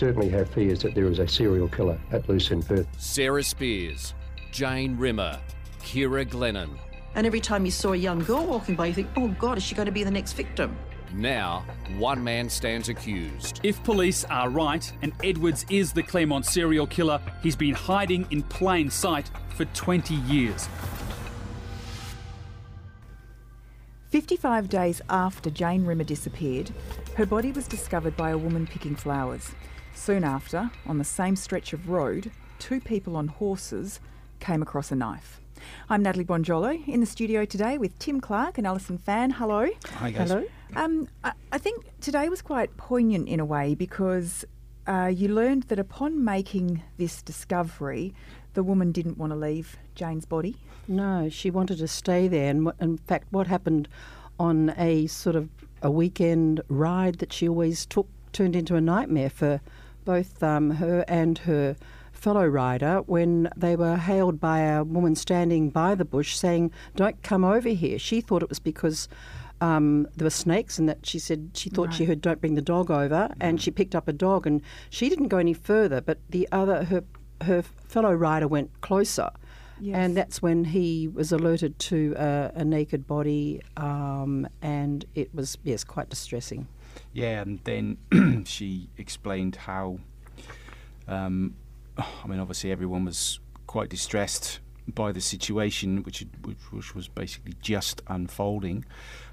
certainly have fears that there is a serial killer at loose in Perth. Sarah Spiers, Jane Rimmer, Ciara Glennon. And every time you saw a young girl walking by, you think, oh God, is she going to be the next victim? Now, one man stands accused. If police are right and Edwards is the Claremont serial killer, he's been hiding in plain sight for 20 years. 55 days after Jane Rimmer disappeared, her body was discovered by a woman picking flowers. Soon after, on the same stretch of road, two people on horses came across a knife. I'm Natalie Bonjolo in the studio today with Tim Clarke and Alison Fan. Hello. Hi, guys. Hello. Um, I, I think today was quite poignant in a way because uh, you learned that upon making this discovery, the woman didn't want to leave Jane's body. No, she wanted to stay there. And in fact, what happened on a sort of a weekend ride that she always took turned into a nightmare for both um, her and her fellow rider when they were hailed by a woman standing by the bush saying, Don't come over here. She thought it was because. Um, there were snakes, and that she said she thought right. she heard "Don't bring the dog over," and she picked up a dog, and she didn't go any further. But the other, her her fellow rider went closer, Yes. And that's when he was alerted to a, a naked body, um, and it was, yes, quite distressing. Yeah, and then she explained how, um, I mean, obviously everyone was quite distressed by the situation, which, which, which was basically just unfolding.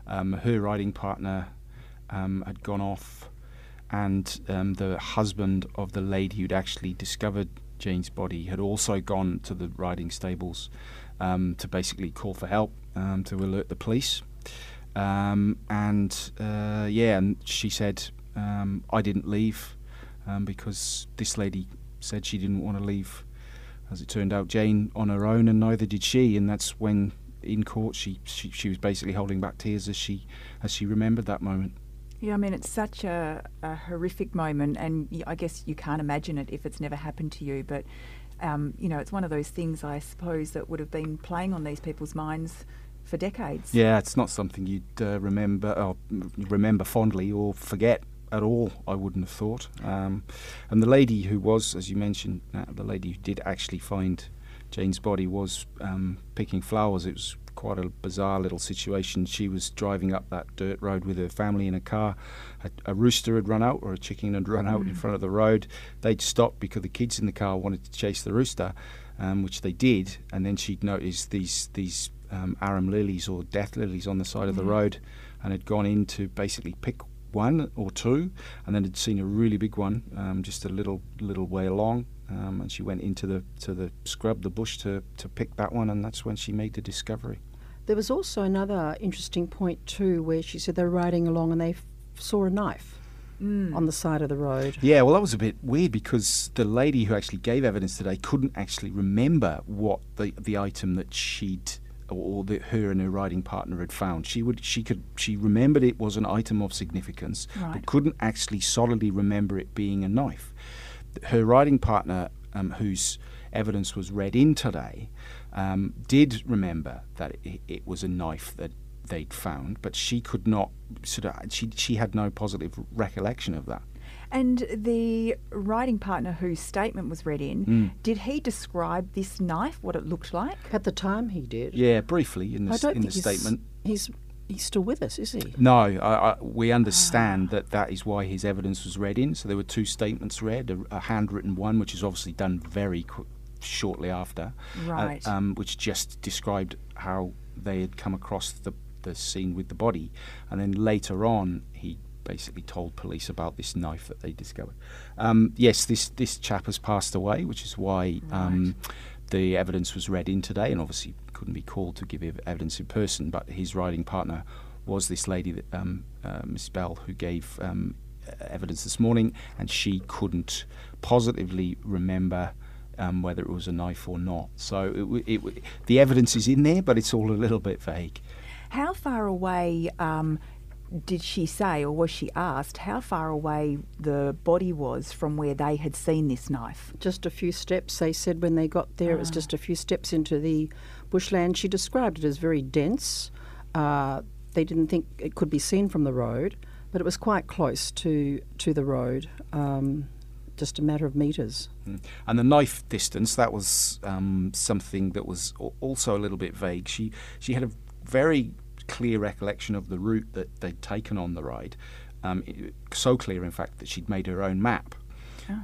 Um, her riding partner um, had gone off, and um, the husband of the lady who'd actually discovered Jane's body had also gone to the riding stables um, to basically call for help um, to alert the police. Um, and uh, yeah, and she said, um, I didn't leave um, because this lady said she didn't want to leave. As it turned out, Jane on her own, and neither did she. And that's when in court she, she, she was basically holding back tears as she as she remembered that moment. Yeah, I mean, it's such a, a, horrific moment, and I guess you can't imagine it if it's never happened to you. But, um, you know, it's one of those things, I suppose, that would have been playing on these people's minds for decades. Yeah, it's not something you'd uh, remember or remember fondly or forget at all. I wouldn't have thought. Um, and the lady who was, as you mentioned, uh, the lady who did actually find Jane's body was um, picking flowers. It was quite a bizarre little situation. She was driving up that dirt road with her family in a car. A, a rooster had run out, or a chicken had run out mm. in front of the road. They'd stopped because the kids in the car wanted to chase the rooster, um, which they did. And then she'd noticed these these um, arum lilies or death lilies on the side mm. of the mm. road, and had gone in to basically pick one or two, and then had seen a really big one um, just a little little way along, um, and she went into the to the scrub, the bush, to to pick that one, and that's when she made the discovery. There was also another interesting point too, where she said they were riding along and they f- saw a knife. Mm. on the side of the road. Yeah, well, that was a bit weird because the lady who actually gave evidence today couldn't actually remember what the the item that she'd or that her and her riding partner had found. She would she could she remembered it was an item of significance, right. but couldn't actually solidly remember it being a knife. Her riding partner, um, whose evidence was read in today, um, did remember that it, it, was a knife that they'd found, but she could not sort of she she had no positive recollection of that. And the writing partner whose statement was read in, mm. did he describe this knife, what it looked like? At the time, he did. Yeah, briefly in the, in the statement. He's he's still with us, is he? No, I, I, we understand ah. that that is why his evidence was read in. So there were two statements read, a, a handwritten one, which is obviously done very quick, shortly after, uh, right. uh, um, which just described how they had come across the, the scene with the body. And then later on, he basically told police about this knife that they discovered. Um, yes, this, this chap has passed away, which is why um, right. the evidence was read in today, and obviously couldn't be called to give evidence in person, but his riding partner was this lady, that, um, uh, Miss Bell, who gave um, evidence this morning, and she couldn't positively remember um, whether it was a knife or not. So it, it, the evidence is in there, but it's all a little bit vague. How far away um, did she say, or was she asked, how far away the body was from where they had seen this knife? Just a few steps. They said when they got there, it was ah. just a few steps into the bushland. She described it as very dense. Uh, they didn't think it could be seen from the road, but it was quite close to to the road. Um, just a matter of metres. Mm. And the knife distance, that was um, something that was also a little bit vague. She she had a very clear recollection of the route that they'd taken on the ride. Um, so clear, in fact, that she'd made her own map.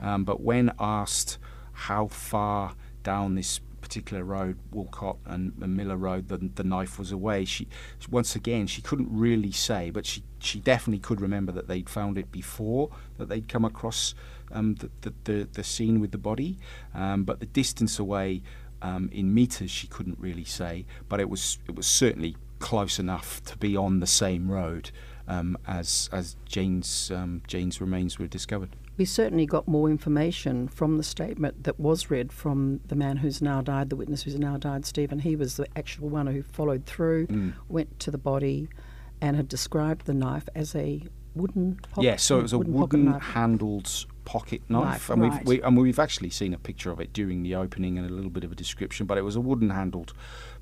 Um, but when asked how far down this particular road, Walcott and, and Miller Road, the, the knife was away, she once again she couldn't really say, but she, she definitely could remember that they'd found it before that they'd come across um, the, the, the the scene with the body, um, but the distance away um, in meters she couldn't really say, but it was it was certainly close enough to be on the same road um, as as Jane's um, Jane's remains were discovered. We certainly got more information from the statement that was read from the man who's now died, the witness who's now died, Stephen. He was the actual one who followed through, Mm. went to the body, and had described the knife as a wooden pocket. Yeah, so it was a pocket wooden knife. handled pocket knife, Knife, and right. we've we, and we've actually seen a picture of it during the opening and a little bit of a description. But it was a wooden handled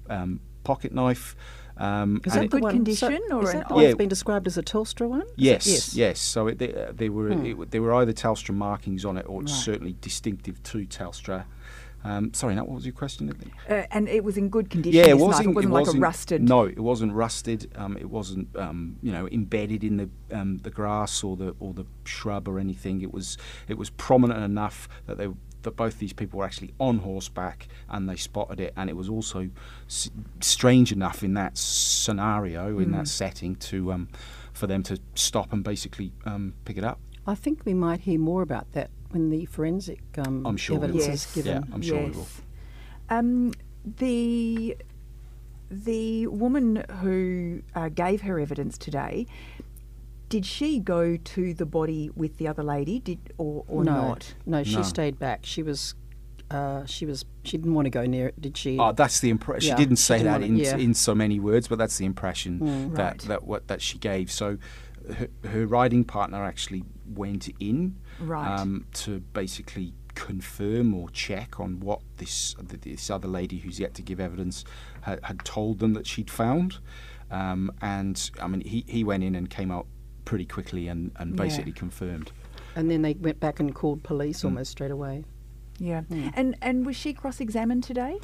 um, pocket knife. Um, Is that it- good one, condition so, or is that the old- one Yeah. that's been described as a Telstra one? Yes, yes. yes. So it, they, uh, they were Hmm. it, w- they were either Telstra markings on it, or it's Right. certainly distinctive to Telstra. Um, sorry, now what was your question? Uh, and it was in good condition. Yeah, it this knife. wasn't. It wasn't it like wasn't, a rusted. No, it wasn't rusted. Um, it wasn't, um, you know, embedded in the um, the grass or the or the shrub or anything. It was it was prominent enough that they that both these people were actually on horseback and they spotted it. And it was also s- strange enough in that scenario, in Mm. that setting, to um, for them to stop and basically um, pick it up. I think we might hear more about that when the forensic um, I'm sure we evidence will. is given. Yeah, I'm sure we will. Um, the the woman who uh, gave her evidence today, did she go to the body with the other lady? Did or or no, not? no, she No. stayed back. She was, uh, she was, she didn't want to go near it, did she? Oh, that's the impression. Yeah, she didn't she say didn't that in, it, yeah. in so many words, but that's the impression Mm. that, Right. that what that she gave. So, her, her riding partner actually went in Right. um, to basically confirm or check on what this this other lady who's yet to give evidence had, had told them that she'd found. Um, and I mean, he, he went in and came out pretty quickly and, and Yeah. basically confirmed. and then they went back and called police Mm. almost straight away. Yeah. Hmm. And and was she cross-examined today?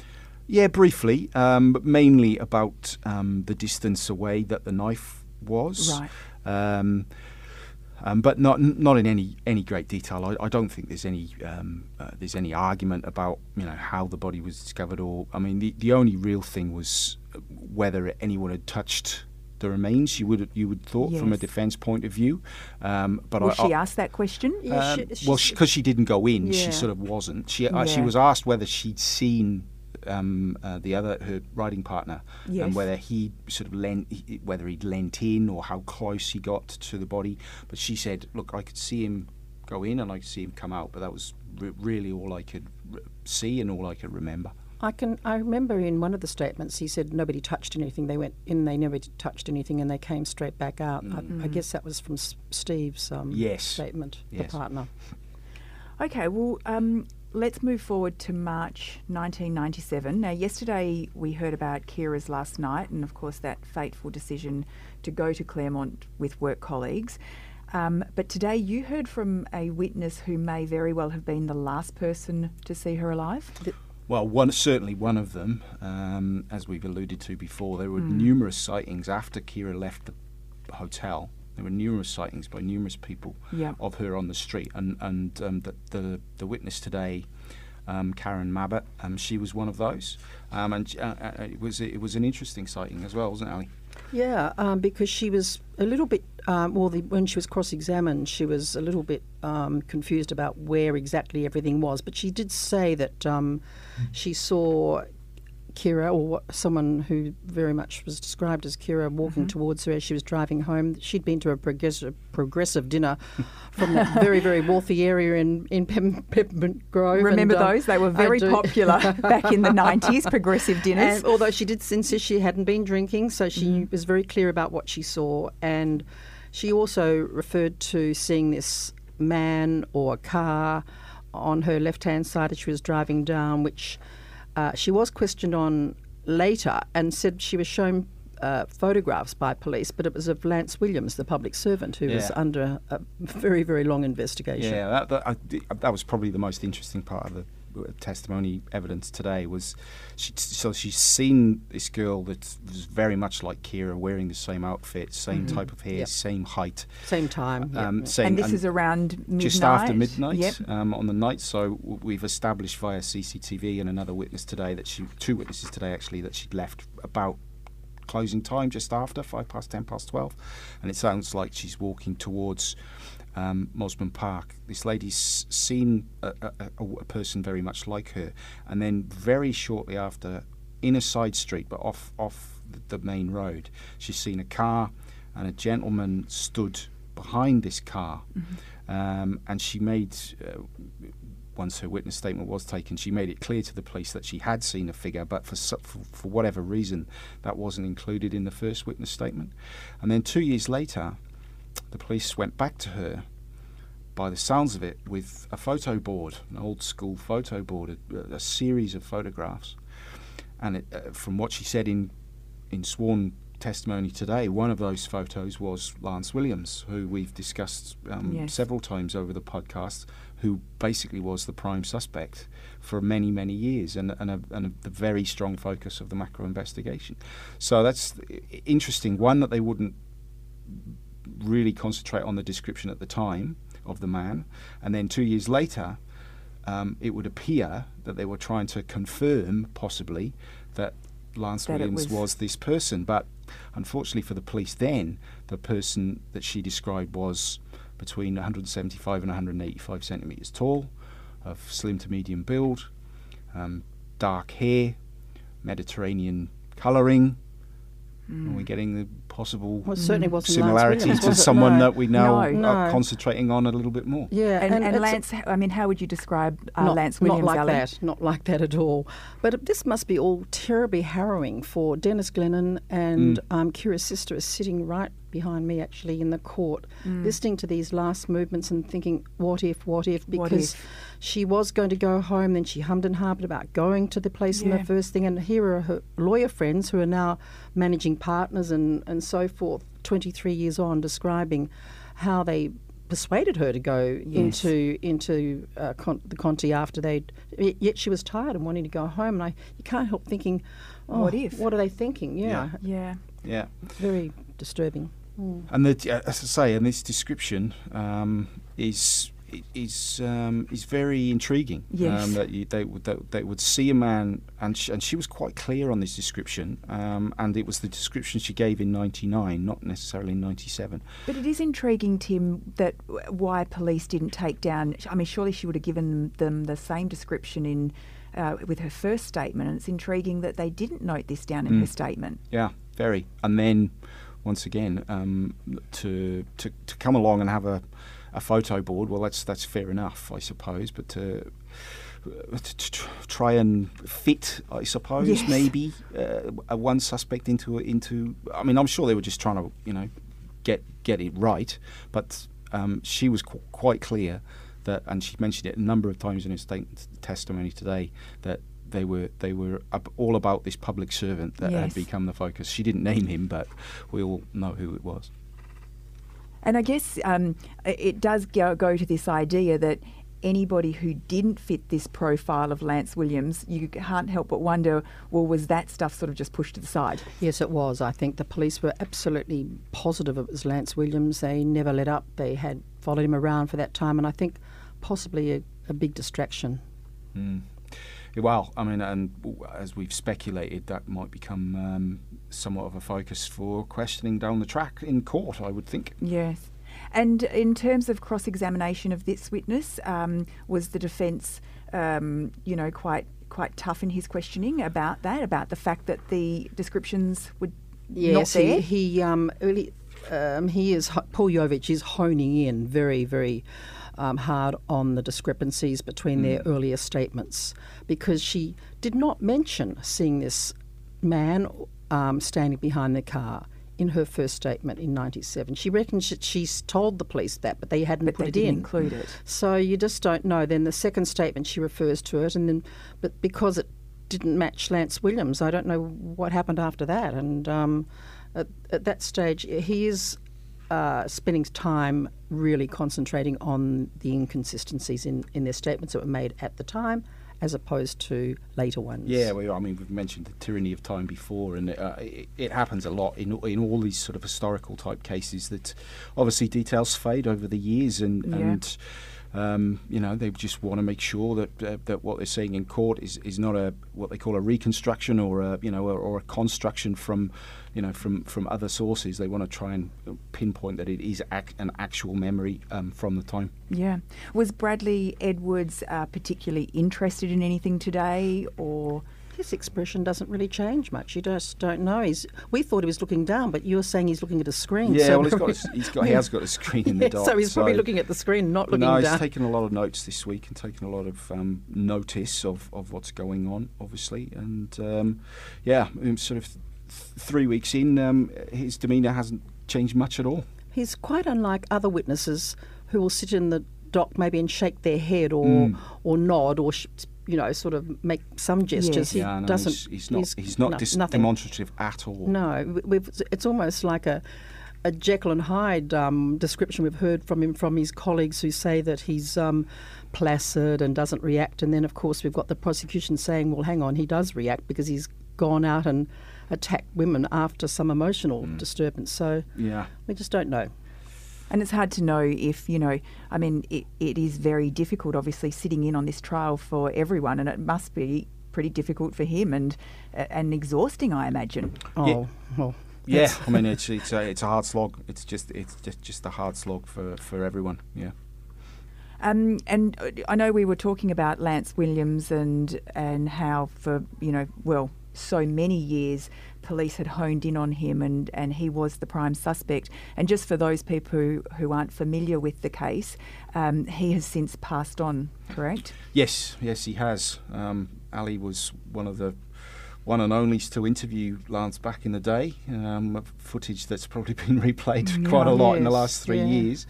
Yeah, briefly, um, but mainly about um, the distance away that the knife was. Right. Um, um, but not not in any any great detail. I, I don't think there's any um, uh, there's any argument about you know how the body was discovered. Or I mean, the the only real thing was whether anyone had touched the remains. You would you would thought from a defence point of view. Um, but Will I, she I, ask that question? Yeah, um, she- well, because she, didn't go in, Yeah. she sort of wasn't. She uh, she was asked whether she'd seen um, uh, the other her riding partner Yes. and whether he sort of lent whether he'd leant in or how close he got to the body. But she said, "Look, I could see him go in and I could see him come out, but that was re- really all I could r- see and all I could remember." I can. I remember in one of the statements he said nobody touched anything. They went in, they never touched anything, and they came straight back out. I, I guess that was from S- Steve's um, Yes. statement, Yes. the partner. Okay, well, um, let's move forward to March 1997. Now, yesterday we heard about Ciara's last night, and of course, that fateful decision to go to Claremont with work colleagues. Um, but today you heard from a witness who may very well have been the last person to see her alive. Well, one certainly one of them, um, as we've alluded to before, there were numerous sightings after Ciara left the hotel. There were numerous sightings by numerous people Yeah. of her on the street, and and um, the, the the witness today, um, Karen Mabbott, um, she was one of those, um, and uh, uh, it was it was an interesting sighting as well, wasn't it, Ali? Yeah, um, because she was a little bit. Um, well, the, when she was cross-examined, she was a little bit um, confused about where exactly everything was. But she did say that um, she saw Ciara, or what, someone who very much was described as Ciara, walking towards her as she was driving home. She'd been to a progressive, progressive dinner from that very, very wealthy area in, in Peppermint Grove. Remember and, um, those? They were very popular back in the 90s, progressive dinners. And although she did insist she hadn't been drinking, so she Mm-hmm. was very clear about what she saw. And she also referred to seeing this man or car on her left hand side as she was driving down, which uh, she was questioned on later and said she was shown uh, photographs by police, but it was of Lance Williams, the public servant, who was under a very, very long investigation. Yeah, that, that, I, that was probably the most interesting part of the testimony evidence today was she, so she's seen this girl that was very much like Ciara wearing the same outfit, same type of hair, Yep. same height, Same time. um, yeah. same, and this is around midnight. just after midnight Yep. um, on the night. So we've established via CCTV and another witness today that she, two witnesses today actually, that she'd left about closing time just after five past ten past twelve, and it sounds like she's walking towards. Um, Mosman Park. This lady's seen a, a, a, person very much like her, and then very shortly after, in a side street but off off the, main road, she's seen a car, and a gentleman stood behind this car, um, and she made. Uh, once her witness statement was taken, she made it clear to the police that she had seen a figure, but for, for, for whatever reason, that wasn't included in the first witness statement. And then two years later, the police went back to her, by the sounds of it, with a photo board, an old school photo board, a, a series of photographs. And it, uh, from what she said in, in sworn testimony today, one of those photos was Lance Williams, who we've discussed um, Yes. several times over the podcast, who basically was the prime suspect for many, many years and, and, a, and a, the very strong focus of the macro investigation. So that's interesting. One, that they wouldn't really concentrate on the description at the time of the man, and then two years later, um, it would appear that they were trying to confirm, possibly, that Lance That Williams was- was this person. But unfortunately for the police, then the person that she described was between 175 and 185 centimeters tall, of slim to medium build, um, dark hair, Mediterranean colouring. Are we getting the possible Well, certainly wasn't Lance similarity Williams, to someone No. that we now No. are No. concentrating on a little bit more? Yeah, And, and, it's- Lance, I mean, how would you describe uh, not, Lance Williams? Not like Alan? that, not like that at all. But this must be all terribly harrowing for Dennis Glennon and Mm. um, Ciara's sister is sitting right behind me actually in the court, Mm. listening to these last movements and thinking, what if, what if? What Because if? she was going to go home, then she hummed and harped about going to the police in Yeah. the first thing. And here are her lawyer friends who are now managing partners and, and so forth, 23 years on, describing how they persuaded her to go Yes. into into uh, con- the Conti after they yet she was tired and wanting to go home and I you can't help thinking oh, What if? what are they thinking yeah, Yeah. Yeah. very disturbing And the, as I say, and this description um, is is um, is very intriguing. Yes. Um, that you, they would that they would see a man, and she, and she was quite clear on this description, um, and it was the description she gave in '99, not necessarily in '97. But it is intriguing, Tim, that why police didn't take down. I mean, surely she would have given them the same description in uh, with her first statement, and it's intriguing that they didn't note this down in her Mm. statement. Yeah, very. And then, once again, um, to, to to come along and have a, a photo board, well, that's that's fair enough, I suppose. But to, to, try and fit, I suppose, Yes. maybe uh, a one suspect into into. I mean, I'm sure they were just trying to, you know, get get it right. But um, she was qu- quite clear that, and she mentioned it a number of times in her statement, testimony today, that they were they were ab- all about this public servant that Yes. had become the focus. She didn't name him, but we all know who it was. And I guess um, it does go, go to this idea that anybody who didn't fit this profile of Lance Williams, you can't help but wonder, well, was that stuff sort of just pushed to the side? yes it was I think the police were absolutely positive it was Lance Williams they never let up they had followed him around for that time and I think possibly a, a big distraction Yeah, Well, I mean, and as we've speculated, that might become um, somewhat of a focus for questioning down the track in court. I would think. Yes. And in terms of cross examination of this witness, um, was the defence, um, you know, quite quite tough in his questioning about that, about the fact that the descriptions were not Yes, there? he, he um, early, um, he is Paul Yovich is honing in very very um, hard on the discrepancies between their earlier statements because she did not mention seeing this man um, standing behind the car in her first statement in 97. She reckons that she's told the police that, but they hadn't but put they it didn't in. include it. So you just don't know. Then the second statement she refers to it, and then, but because it didn't match Lance Williams. I don't know what happened after that. And um, at, at, that stage, he is uh, spending time really concentrating on the inconsistencies in, in their statements that were made at the time as opposed to later ones. Yeah, well, I mean, we've mentioned the tyranny of time before, and uh, it, it, happens a lot in in all these sort of historical type cases. That obviously details fade over the years, and Yeah. and um, you know they just want to make sure that uh, that what they're saying in court is, is not a what they call a reconstruction or a you know or, or a construction from you know from from other sources. They want to try and pinpoint that it is ac- an actual memory um, from the time. Yeah. Was Bradley Edwards uh, particularly interested in anything today, or His expression doesn't really change much. You just don't know. He's. We thought he was looking down, but you're saying he's looking at a screen. Yeah, so well, he's got his, he's got he has got a screen in the Yeah, dock. so he's probably looking at the screen, not looking no, he's down. taken a lot of notes this week and taken a lot of um, notice of, of what's going on, obviously. And um, yeah, sort of th- three weeks in, um, his demeanour hasn't changed much at all. He's quite unlike other witnesses who will sit in the dock maybe and shake their head or Mm. or nod or sh- you know sort of make some gestures. Yes. He yeah, no, doesn't. he's, he's not. He's, not no- dis- demonstrative at all. No, we've, it's almost like a, a Jekyll and Hyde um, description we've heard from him from his colleagues who say that he's um, placid and doesn't react. And then, of course, we've got the prosecution saying, well, hang on, he does react because he's gone out and attacked women after some emotional Mm. disturbance. So Yeah. we just don't know. And it's hard to know if, you know, I mean, it, it is very difficult, obviously, sitting in on this trial for everyone, and it must be pretty difficult for him and uh, and exhausting, I imagine. Oh, well. Yeah, I mean it's it's a, it's a hard slog. It's just it's just just a hard slog for, for everyone. Yeah. Um, and uh, I know we were talking about Lance Williams and and how for you know well so many years police had honed in on him and, and he was the prime suspect. And just for those people who, who aren't familiar with the case, um, he has since passed on, correct? Yes, yes, he has. Um, Ali was one of the one and onlys to interview Lance back in the day. Um, footage that's probably been replayed quite a lot in the last three yeah. years.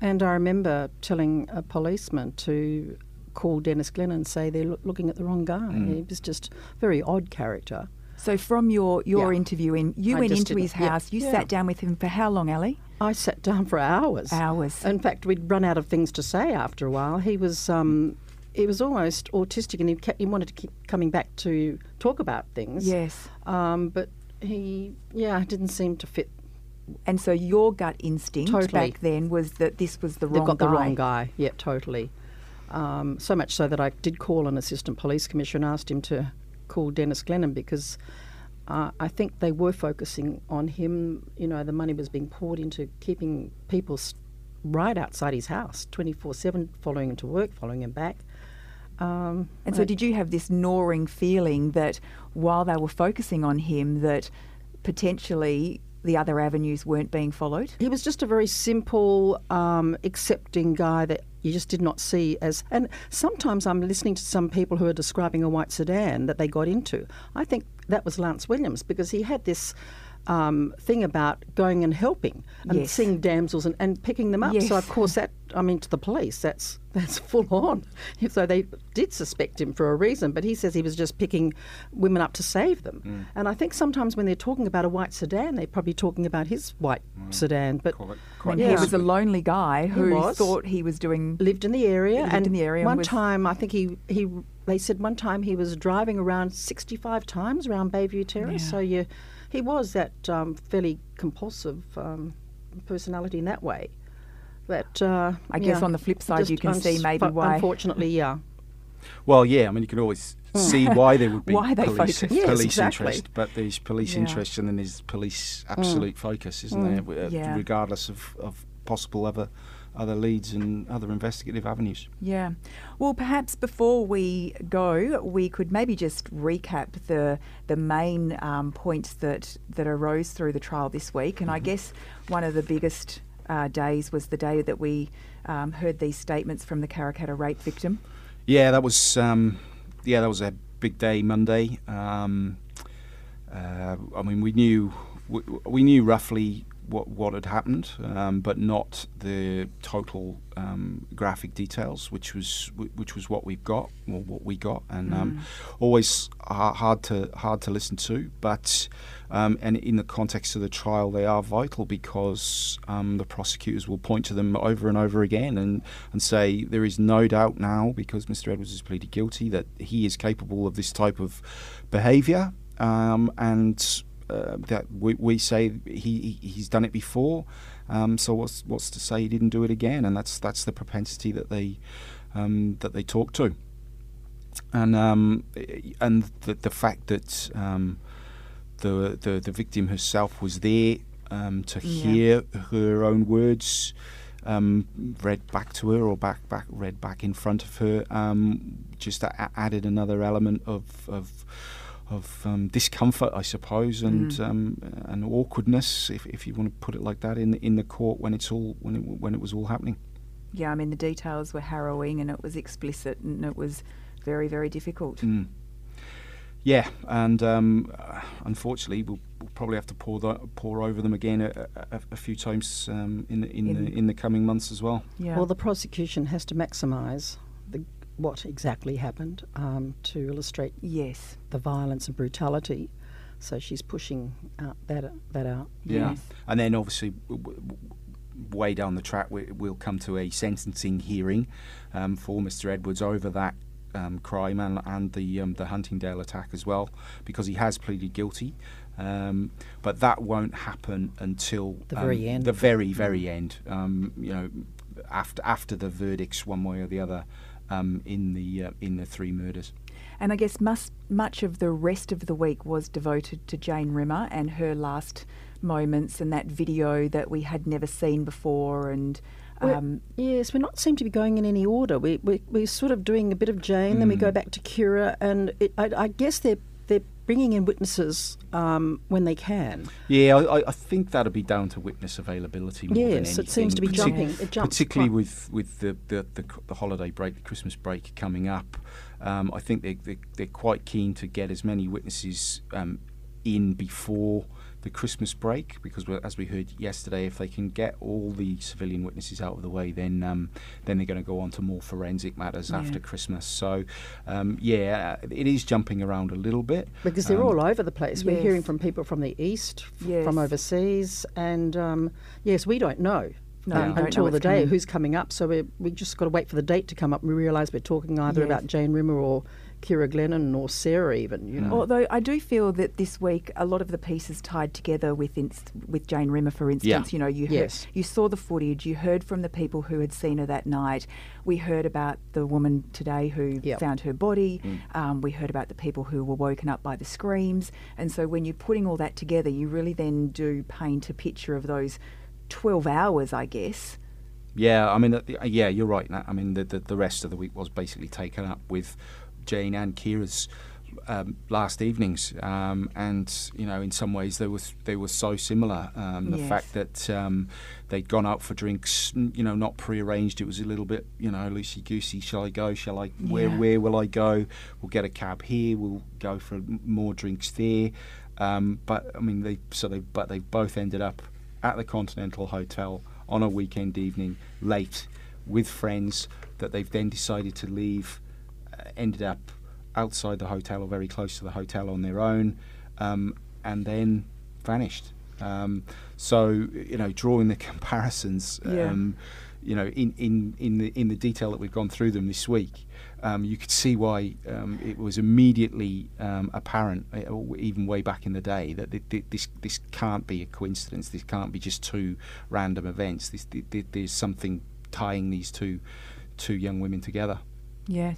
And I remember telling a policeman to call Dennis Glenn and say they're loo- looking at the wrong guy. Mm. He was just a very odd character. So from your, your Yeah. interview in, you I went into his yeah, house, you yeah. sat down with him for how long, Ali? I sat down for hours. Hours. In fact, we'd run out of things to say after a while. He was um, he was almost autistic, and he kept, he wanted to keep coming back to talk about things. Yes. Um, but he, yeah, didn't seem to fit. And so your gut instinct Totally. back then was that this was the They've wrong got guy. the wrong guy. Yeah, totally. Um, so much so that I did call an assistant police commissioner and asked him to call Dennis Glennon because uh, I think they were focusing on him. You know, the money was being poured into keeping people right outside his house, twenty four seven, following him to work, following him back. Um, And so, I- did you have this gnawing feeling that while they were focusing on him, that potentially the other avenues weren't being followed? He was just a very simple, um, accepting guy that you just did not see as. And sometimes I'm listening to some people who are describing a white sedan that they got into. I think that was Lance Williams because he had this. Um, thing about going and helping and Yes. seeing damsels and, and picking them up. So of course that I mean to the police that's that's full on. So they did suspect him for a reason, but he says he was just picking women up to save them. And I think sometimes when they're talking about a white sedan, they're probably talking about his white sedan. But Quite- quite mean, he was a lonely guy who was. thought he was doing. lived in the area Lived and in the area and one was- time I think he he they said one time he was driving around 65 times around Bayview Terrace Yeah. so you he was that um, fairly compulsive um, personality in that way but uh, I guess yeah, on the flip side, you can see maybe why- unfortunately yeah Well, yeah, I mean you can always see why there would be Why they police, focus. Yes, police exactly. interest, but there's police Yeah. interest and then there's police absolute focus, isn't there? uh, Yeah. Regardless of, of possible other other leads and other investigative avenues. Yeah. Well, perhaps before we go, we could maybe just recap the the main um, points that that arose through the trial this week. And I guess one of the biggest uh, days was the day that we um, heard these statements from the Karrakatta rape victim. Yeah, that was um, yeah, that was a big day Monday. Um, uh, I mean, we knew we, we knew roughly what what had happened, um, but not the total um, graphic details, which was which was what we've got, or what we got, and um, always ha- hard to hard to listen to. But um, and in the context of the trial, they are vital because um, the prosecutors will point to them over and over again and and say there is no doubt now because Mr. Edwards has pleaded guilty that he is capable of this type of behaviour, um, and uh, that we, we say he, he he's done it before. Um, so what's what's to say he didn't do it again? And that's that's the propensity that they um, that they talk to, and um, and the the fact that um, the, the the victim herself was there um, to Yeah. hear her own words. Um, read back to her or back back read back in front of her um, just added another element of of of um, discomfort, I suppose, and Mm. um, and awkwardness, if, if you want to put it like that, in in the court when it's all when it, when it was all happening. Yeah, I mean, the details were harrowing and it was explicit and it was very, very difficult. Mm. Yeah, and um, uh, unfortunately, we'll, we'll probably have to pour the, pour over them again a, a, a few times um, in the, in, In- the in the coming months as well. Yeah. Well, the prosecution has to maximise the, what exactly happened um, to illustrate yes. the violence and brutality. So she's pushing out that that out. Yeah, Yes. and then obviously w- w- way down the track, we, we'll come to a sentencing hearing um, for Mr. Edwards over that um, crime and, and the um, the Huntingdale attack as well, because he has pleaded guilty. Um, but that won't happen until The um, very end. The very very end. Um, you know, after after the verdicts, one way or the other, um, in the uh, in the three murders. And I guess must, much of the rest of the week was devoted to Jane Rimmer and her last moments and that video that we had never seen before. And We're- um, yes, we not seem to be going in any order. We, we, we're sort of doing a bit of Jane, then we Mm. go back to Ciara, and it, I, I guess they're, they're bringing in witnesses um, when they can. Yeah, I, I- think that'll be down to witness availability more than Yes, it seems to be partic- jumping. It jumps particularly quite- with with the, the, the, the holiday break, the Christmas break coming up. Um, I think they, they they're quite keen to get as many witnesses um, in before the Christmas break because, we're, as we heard yesterday, if they can get all the civilian witnesses out of the way, then um, then they're going to go on to more forensic matters Yeah. after Christmas. So, um, yeah, it is jumping around a little bit Because they're Um, all over the place. We're hearing from people from the east, f- Yes. from overseas, and um, yes, we don't know. No, uh, we know until the day coming. who's coming up. So we we just got to wait for the date to come up. and We realise we're talking either Yes. about Jane Rimmer or Ciara Glennon or Sarah, even. You know, Although I do feel that this week a lot of the pieces tied together with inst- with Jane Rimmer, for instance. Yeah. You know, you heard, Yes. you saw the footage, you heard from the people who had seen her that night. We heard about the woman today who Yep. found her body. Um, we heard about the people who were woken up by the screams. And so when you're putting all that together, you really then do paint a picture of those twelve hours, I guess. Yeah, I mean, yeah, you're right. I mean, the, the the rest of the week was basically taken up with Jane and Ciara's um, last evenings, um, and you know, in some ways they were they were so similar. Um, the Yes. fact that um, they'd gone out for drinks, you know, not prearranged. It was a little bit, you know, loosey goosey. Shall I go? Shall I? Where Yeah. where will I go? We'll get a cab here. We'll go for more drinks there. Um, but I mean, they so they but they both ended up at the Continental Hotel on a weekend evening, late, with friends that they've then decided to leave. Ended up outside the hotel or very close to the hotel on their own, um, and then vanished. Um, so you know, drawing the comparisons, Yeah. um, you know, in, in, in the in the detail that we've gone through them this week, um, you could see why um, it was immediately um, apparent, uh, even way back in the day, that th- th- this this can't be a coincidence. This can't be just two random events. This, th- th- there's something tying these two two young women together. Yeah.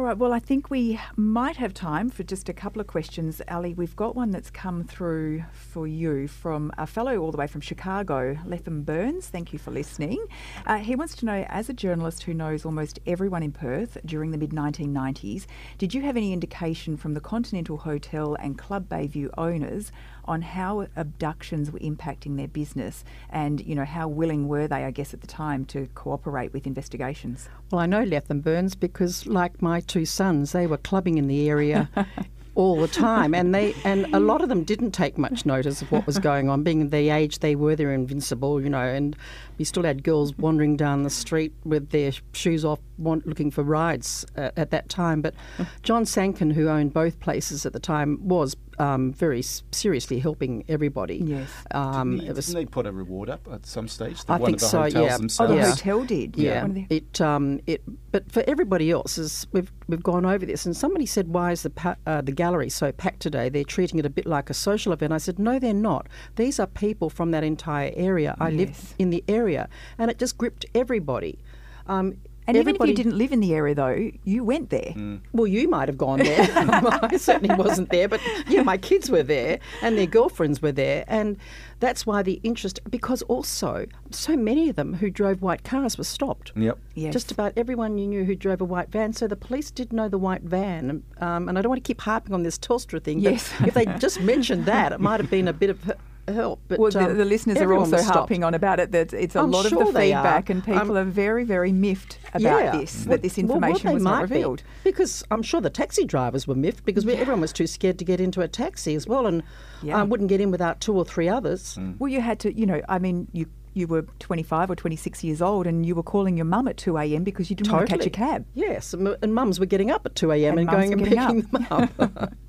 All right. Well, I think we might have time for just a couple of questions. Ali, we've got one that's come through for you from a fellow all the way from Chicago, Lethem Burns. Thank you for listening. Uh, he wants to know, as a journalist who knows almost everyone in Perth during the mid 1990s, did you have any indication from the Continental Hotel and Club Bayview owners on how abductions were impacting their business, and you know how willing were they, I guess, at the time to cooperate with investigations? Well, I know Lethem Burns because, like my two sons, they were clubbing in the area all the time, and they and a lot of them didn't take much notice of what was going on. Being the age they were, they're invincible, you know. And we still had girls wandering down the street with their shoes off, want, looking for rides uh, at that time. But John Sankin, who owned both places at the time, was um, very seriously helping everybody. Yes. um, didn't, he- it was. didn't they put a reward up at some stage? The- I one think of the so, hotels yeah. Oh, the Oh, the Yeah. hotel did. Yeah, One of the- it um it but for everybody else is we've we've gone over this and somebody said why is the pa- uh, the gallery so packed today? They're treating it a bit like a social event. I said no, they're not. These are people from that entire area. I Yes. live in the area, and it just gripped everybody. Um, and even if you didn't live in the area, though, you went there. well, you might have gone there. I certainly wasn't there, but yeah, my kids were there and their girlfriends were there, and that's why the interest. Because also, so many of them who drove white cars were stopped. Yep. Yes. Just about everyone you knew who drove a white van. So the police did know the white van. Um, and I don't want to keep harping on this Telstra thing, but Yes. if they just mentioned that, it might have been a bit of h- help. But well, the, um, the listeners are also harping on about it. That it's a I'm lot sure of the they are. feedback, and people Um, are very, very miffed about Yeah. this. Well- That this information they was not might be, revealed. because I'm sure the taxi drivers were miffed because we, everyone was too scared to get into a taxi as well, and Yeah. um, wouldn't get in without two or three others. Well, you had to, you know, I mean, you you were 25 or 26 years old, and you were calling your mum at 2 a.m. because you didn't want to catch a cab. Yes, and, mums were getting up at 2 a.m. And and, going and getting picking them up.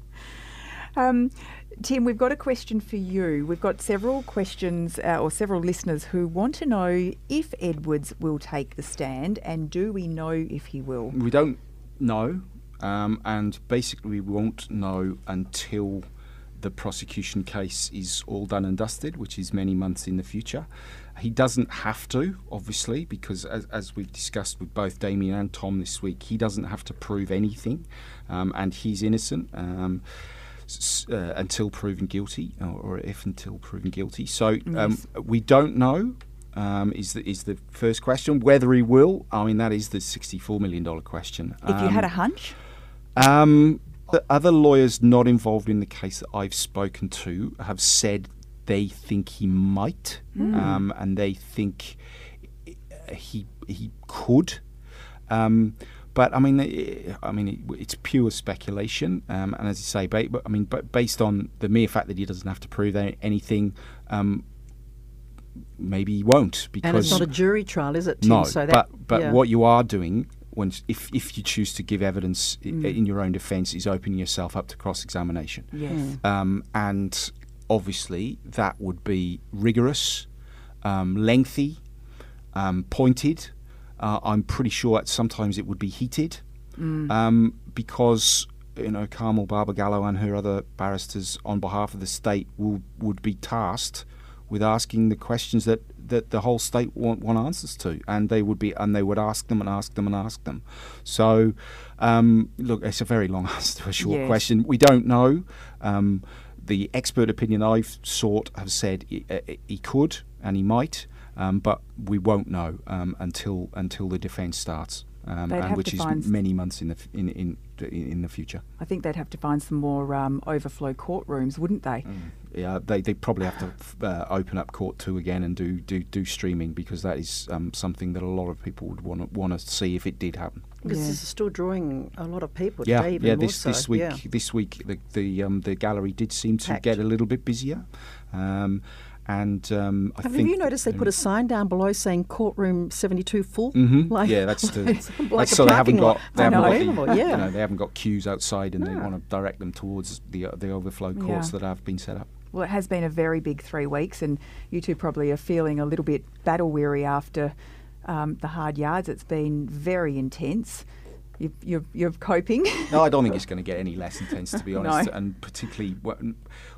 Um, Tim, we've got a question for you. We've got several questions uh, or several listeners who want to know if Edwards will take the stand, and do we know if he will? We don't know, um, and basically we won't know until the prosecution case is all done and dusted, which is many months in the future. He doesn't have to, obviously, because as, as we've discussed with both Damien and Tom this week, he doesn't have to prove anything, um, and he's innocent. Um, uh, until proven guilty, or, or if until proven guilty. So um, we don't know. Um, is the is the first question whether he will? I mean, that is the sixty-four million dollar question. If you had a Um, hunch, um, the other lawyers not involved in the case that I've spoken to have said they think he might, um, and they think he he could. Um, but I mean, I mean, it, it's pure speculation, um, and as you say, ba- but I mean, but based on the mere fact that he doesn't have to prove anything, um, maybe he won't because and it's not a jury trial, is it, Tim? no, so that, but but yeah. what you are doing when if if you choose to give evidence Mm. in your own defence is opening yourself up to cross examination. yes. Um, and obviously that would be rigorous, um, lengthy, um, pointed. Uh, I'm pretty sure that sometimes it would be heated um, because you know Carmel Barbagallo and her other barristers on behalf of the state will would be tasked with asking the questions that, that the whole state want, want answers to, and they would be and they would ask them and ask them and ask them. So, um, look, it's a very long answer to a short Yes. question. We don't know. Um, the expert opinion I've sought have said he, uh, he could and he might, um, but we won't know um, until until the defence starts, um, and which is many months in the f- in in in the future. I think they'd have to find some more um, overflow courtrooms, wouldn't they? Yeah, they, they probably have to f- uh, open up Court Two again and do do, do streaming because that is um, something that a lot of people would want to want to see if it did happen. because Yeah. this is still drawing a lot of people Yeah, today. even yeah. more This this so, week yeah. this week the the um, the gallery did seem to Packed. get a little bit busier, um, and um, I Have think you noticed they put a sign down below saying courtroom 72 full? Mhm. Like, yeah, that's the. like that's a so they haven't parking lot. got they haven't got the, yeah. you know, they haven't got queues outside and they want to direct them towards the uh, the overflow courts Yeah. that have been set up. Well, it has been a very big three weeks, and you two probably are feeling a little bit battle weary after um, the hard yards. It's been very intense. You, you're, you're coping. No, I don't think it's going to get any less intense, to be honest. No. And particularly,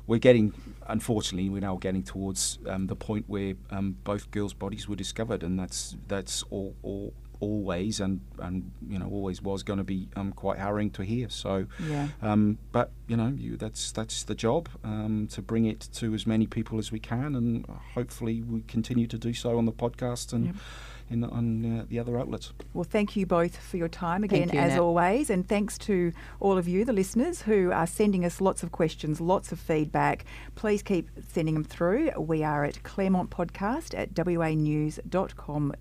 we're getting, unfortunately, we're now getting towards um, the point where um, both girls' bodies were discovered, and that's that's all, all always and and you know always was going to be um, quite harrowing to hear. So, Yeah. um, but you know, you, that's that's the job um, to bring it to as many people as we can, and hopefully we continue to do so on the podcast and. In on uh, the other outlets. Well, thank you both for your time again, you, as Nat. always. And thanks to all of you, the listeners, who are sending us lots of questions, lots of feedback. Please keep sending them through. We are at Claremont Podcast at wanews.com.au.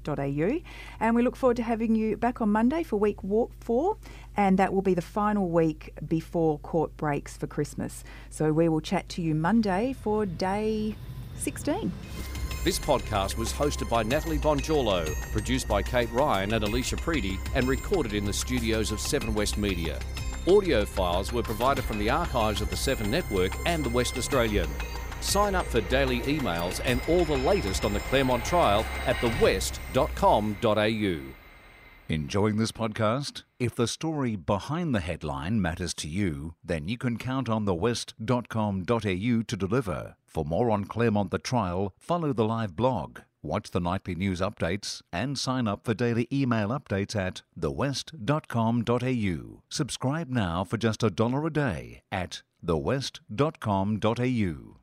And we look forward to having you back on Monday for week walk four. And that will be the final week before court breaks for Christmas. So we will chat to you Monday for day 16. This podcast was hosted by Natalie Bonjolo, produced by Kate Ryan and Alicia Preedy, and recorded in the studios of Seven West Media. Audio files were provided from the archives of the Seven Network and the West Australian. Sign up for daily emails and all the latest on the Claremont trial at thewest.com.au. Enjoying this podcast? If the story behind the headline matters to you, then you can count on thewest.com.au to deliver. For more on Claremont the Trial, follow the live blog, watch the nightly news updates, and sign up for daily email updates at thewest.com.au. Subscribe now for just a dollar a day at thewest.com.au.